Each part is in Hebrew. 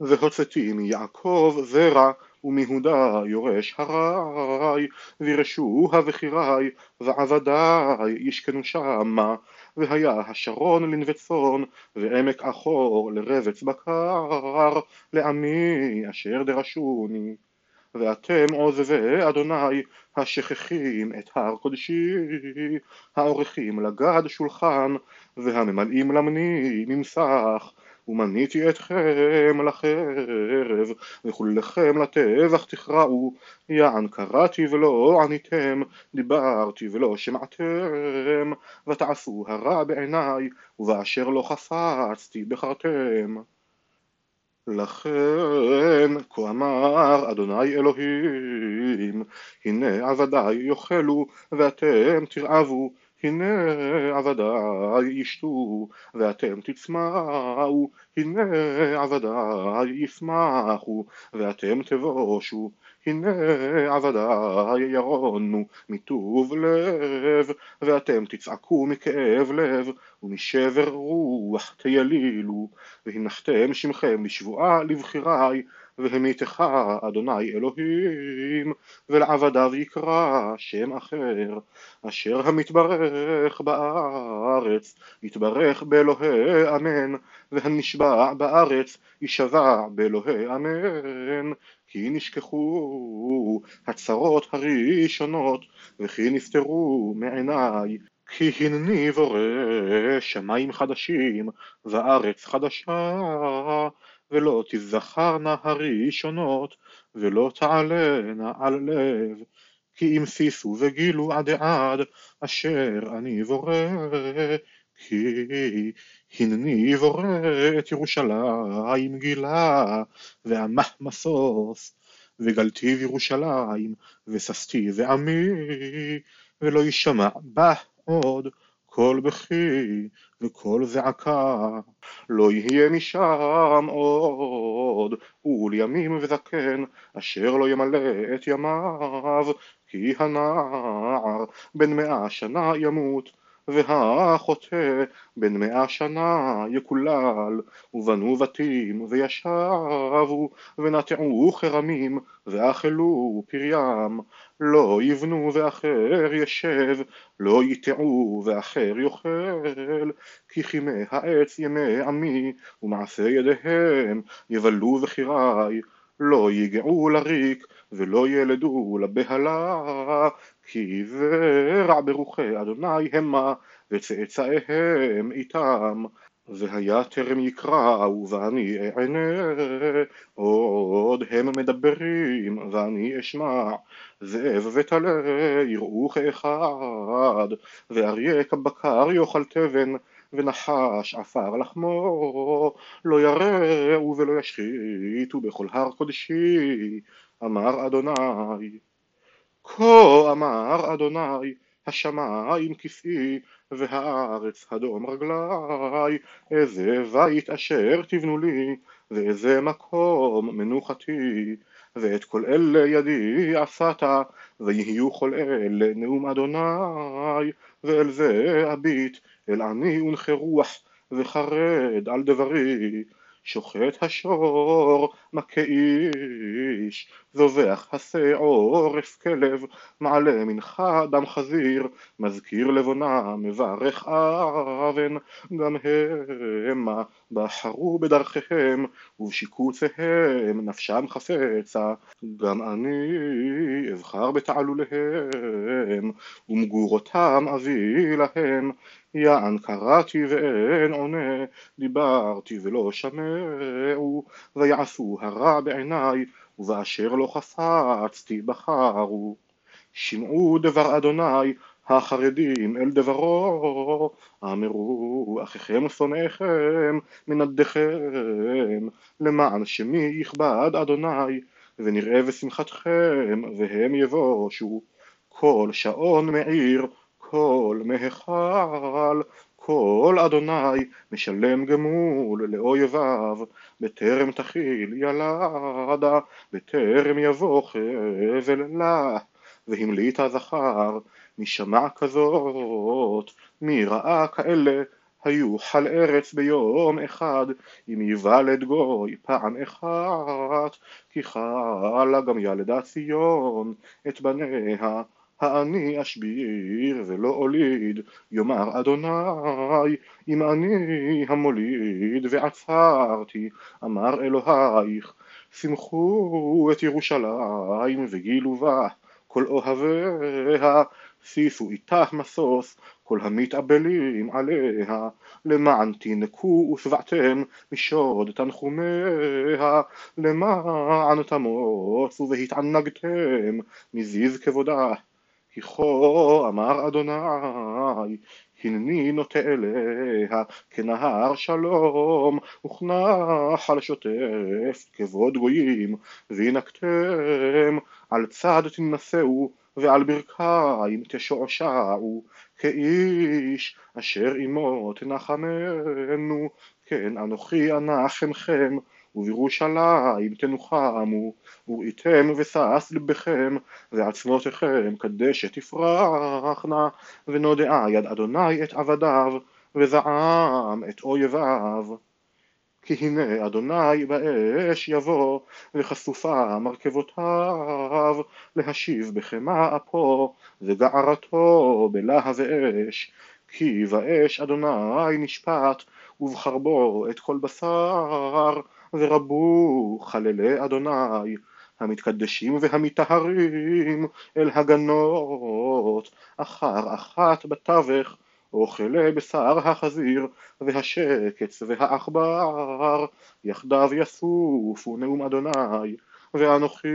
והוצאתי מיעקב זרע ומיהודה יורש הרי וירשוה וחירי ועבדי ישכנו שמה והיה השרון לנווה צאן ועמק אחור לרבץ בקר לעמי אשר דרשוני. ואתם עוזבי אדוני השכחים את הר קודשי העורכים לגד שולחן והממלאים למני ממסך ומניתי אתכם לחרב וכולכם לטבח תכרעו. יען קראתי ולא עניתם דיברתי ולא שמעתם ותעשו הרע בעיניי ובאשר לא חפצתי בחרתם. לכן כה אמר אדוני אלוהים הנה עבדי יאכלו ואתם תרעבו הנה עבדי ישתו ואתם תצמאו הנה עבדי ישמחו ואתם תבושו הנה עבדי ירונו מטוב לב ואתם תצעקו מכאב לב ומשבר רוח תילילו והנחתם שמכם לשבועה לבחירי והמיתך אדוני אלוהים ולעבדיו יקרא שם אחר אשר המתברך בארץ יתברך באלוהי אמן והנשבע בארץ יישבע באלוהי אמן. כי נשכחו הצרות הראשונות וכי נפטרו מעיניי כי הנני בורא שמיים חדשים וארץ חדשה ולא תזכרנה הראשונות ולא תעלנה על לב. כי אם סיסו וגילו עד עד אשר אני בורא כי הנני בורא את ירושלים גילה ועמך משוש וגלתי בירושלים וששתי ועמי ולא יישמע בה עוד קול בכי וקול זעקה לא יהיה משם עוד. ולימים וזקן אשר לא ימלא את ימיו כי הנער בן מאה שנה ימות והחוטא בן מאה שנה יקולל ובנו בתים וישבו ונטעו חרמים ואכלו פריים. לא יבנו ואחר ישב לא יטעו ואחר יאכל. כי כימי העץ ימי עמי ומעשה ידיהם יבלו וחירי לא יגעו לריק ולא ילדו לבהלה כי זרע ברוחי אדוני המה וצאצאיהם איתם. והיה טרם יקראו ואני אענה עוד הם מדברים ואני אשמע. זאב וטלה יראו כאחד ואריה כבקר יאכל תבן ונחש עפר לחמו לא יראו ולא ישחיתו בכל הר קודשי אמר אדוני. כה אמר אדוני השמיים כסאי והארץ הדום רגלי איזה בית אשר תבנו לי ואיזה מקום מנוחתי ואת כל אלה ידי עשת ויהיו כל אלה נאום אדוני ואל זה אביט אל עני ונחה רוח וחרד על דברי שוחט השור מכה איש זובח השה עורף כלב מעלה מנחה דם חזיר מזכיר לבונה מברך אבן גם המה בחרו בדרכיהם ובשיקוציהם נפשם חפצה. גם אני אבחר בתעלוליהם ומגורותם אביא להם. יען קראתי ואין עונה דיברתי ולא שמעו ויעשו הרע בעיניי ובאשר לא חפצתי בחרו. שמעו דבר אדוני החרדים אל דברו. אמרו אחיכם ושונאיכם מנדיכם למען שמי יכבד אדוני? ונראה בשמחתכם והם יבושו. כל שעון מעיר כל מהיכל כל אדוני משלם גמול לאויביו בטרם תכיל ילדה בטרם יבוא חבל לה והמליט הזכר משמע כזאת מי ראה כאלה היוכל ארץ ביום אחד, אם ייוולד גוי פעם אחת, כי חלה גם ילדה ציון את בניה, האני אשביר ולא אוליד, יאמר אדוני, אם אני המוליד ועצרתי, אמר אלוהיך, שמחו את ירושלים וגילו בה כל אוהביה, סיסו איתה משוש כל המתאבלים עליה, למען תינקו ושבעתם משוד תנחומיה, למען תמוסו והתענגתם מזיז כבודה. כי כה אמר אדוני, הנני נוטה אליה כנהר שלום, וכנחל שוטף כבוד גויים, וינקתם על צד תנשאו ועל ברכיים תשועשעו, כאיש אשר עמו תנחמנו, כן אנוכי אנחמכם, ובירושלים תנוחמו, וראיתם ושש לבכם, ועצמותיכם קדשת תפרחנה, ונודעה יד אדוני את עבדיו, וזעם את אויביו. כי הנה אדוני באש יבוא, וחשופה מרכבותיו, להשיב בחמה אפו, וגערתו בלהב אש. כי באש אדוני נשפט, ובחרבו את כל בשר, ורבו חללי אדוני, המתקדשים והמטהרים אל הגנות, אחר אחת בתווך, אוכלי בשר החזיר, והשקץ והעכבר, יחדיו יסופו נאום אדוני, ואנוכי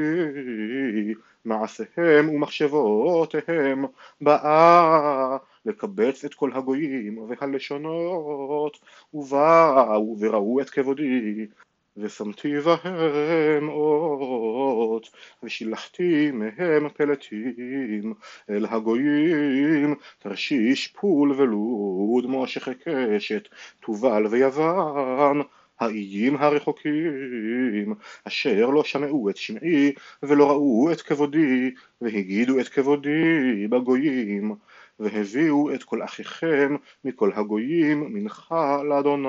מעשיהם ומחשבותיהם באה לקבץ את כל הגויים והלשונות, ובאו וראו את כבודי, ושמתי בהם אות, ושילחתי מהם פלטים אל הגויים, תרשיש פול ולוד, מושך קשת, תובל ויוון, האיים הרחוקים, אשר לא שמעו את שמעי, ולא ראו את כבודי, והגידו את כבודי בגויים. והביאו את כל אחיכם מכל הגויים מנחה לאדוני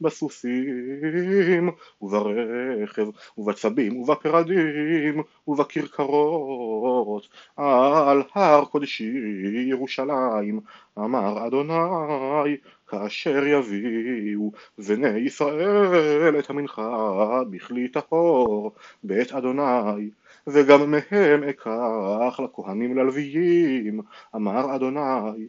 בסוסים וברכב ובצבים ובפרדים ובכרכרות. על הר קודשי ירושלים אמר אדוני כאשר יביאו בני ישראל את המנחה בכלי טהור בית אדוני וגם מהם אקח לכהנים ללוויים, אמר אדוני,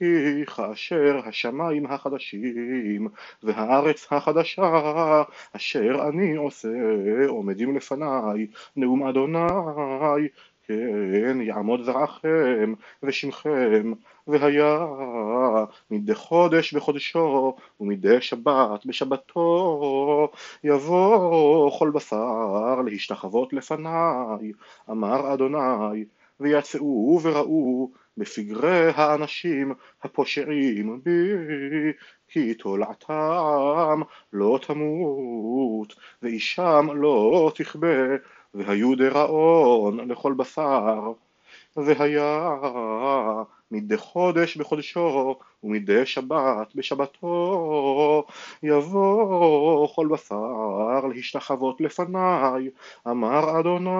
כי כאשר השמיים החדשים והארץ החדשה אשר אני עושה עומדים לפניי, נאום אדוני, כן יעמוד זרעכם ושמכם והיה מדי חודש בחודשו ומדי שבת בשבתו. יבוא כל בשר להשתחוות לפניי אמר אדוני ויצאו וראו בפגרי האנשים הפושעים בי כי תולעתם לא תמות ואישם לא תכבה והיו דראון לכל בשר. והיה מדי חודש בחודשו ומדי שבת בשבתו. יבוא כל בשר להשתחוות לפניי אמר אדוני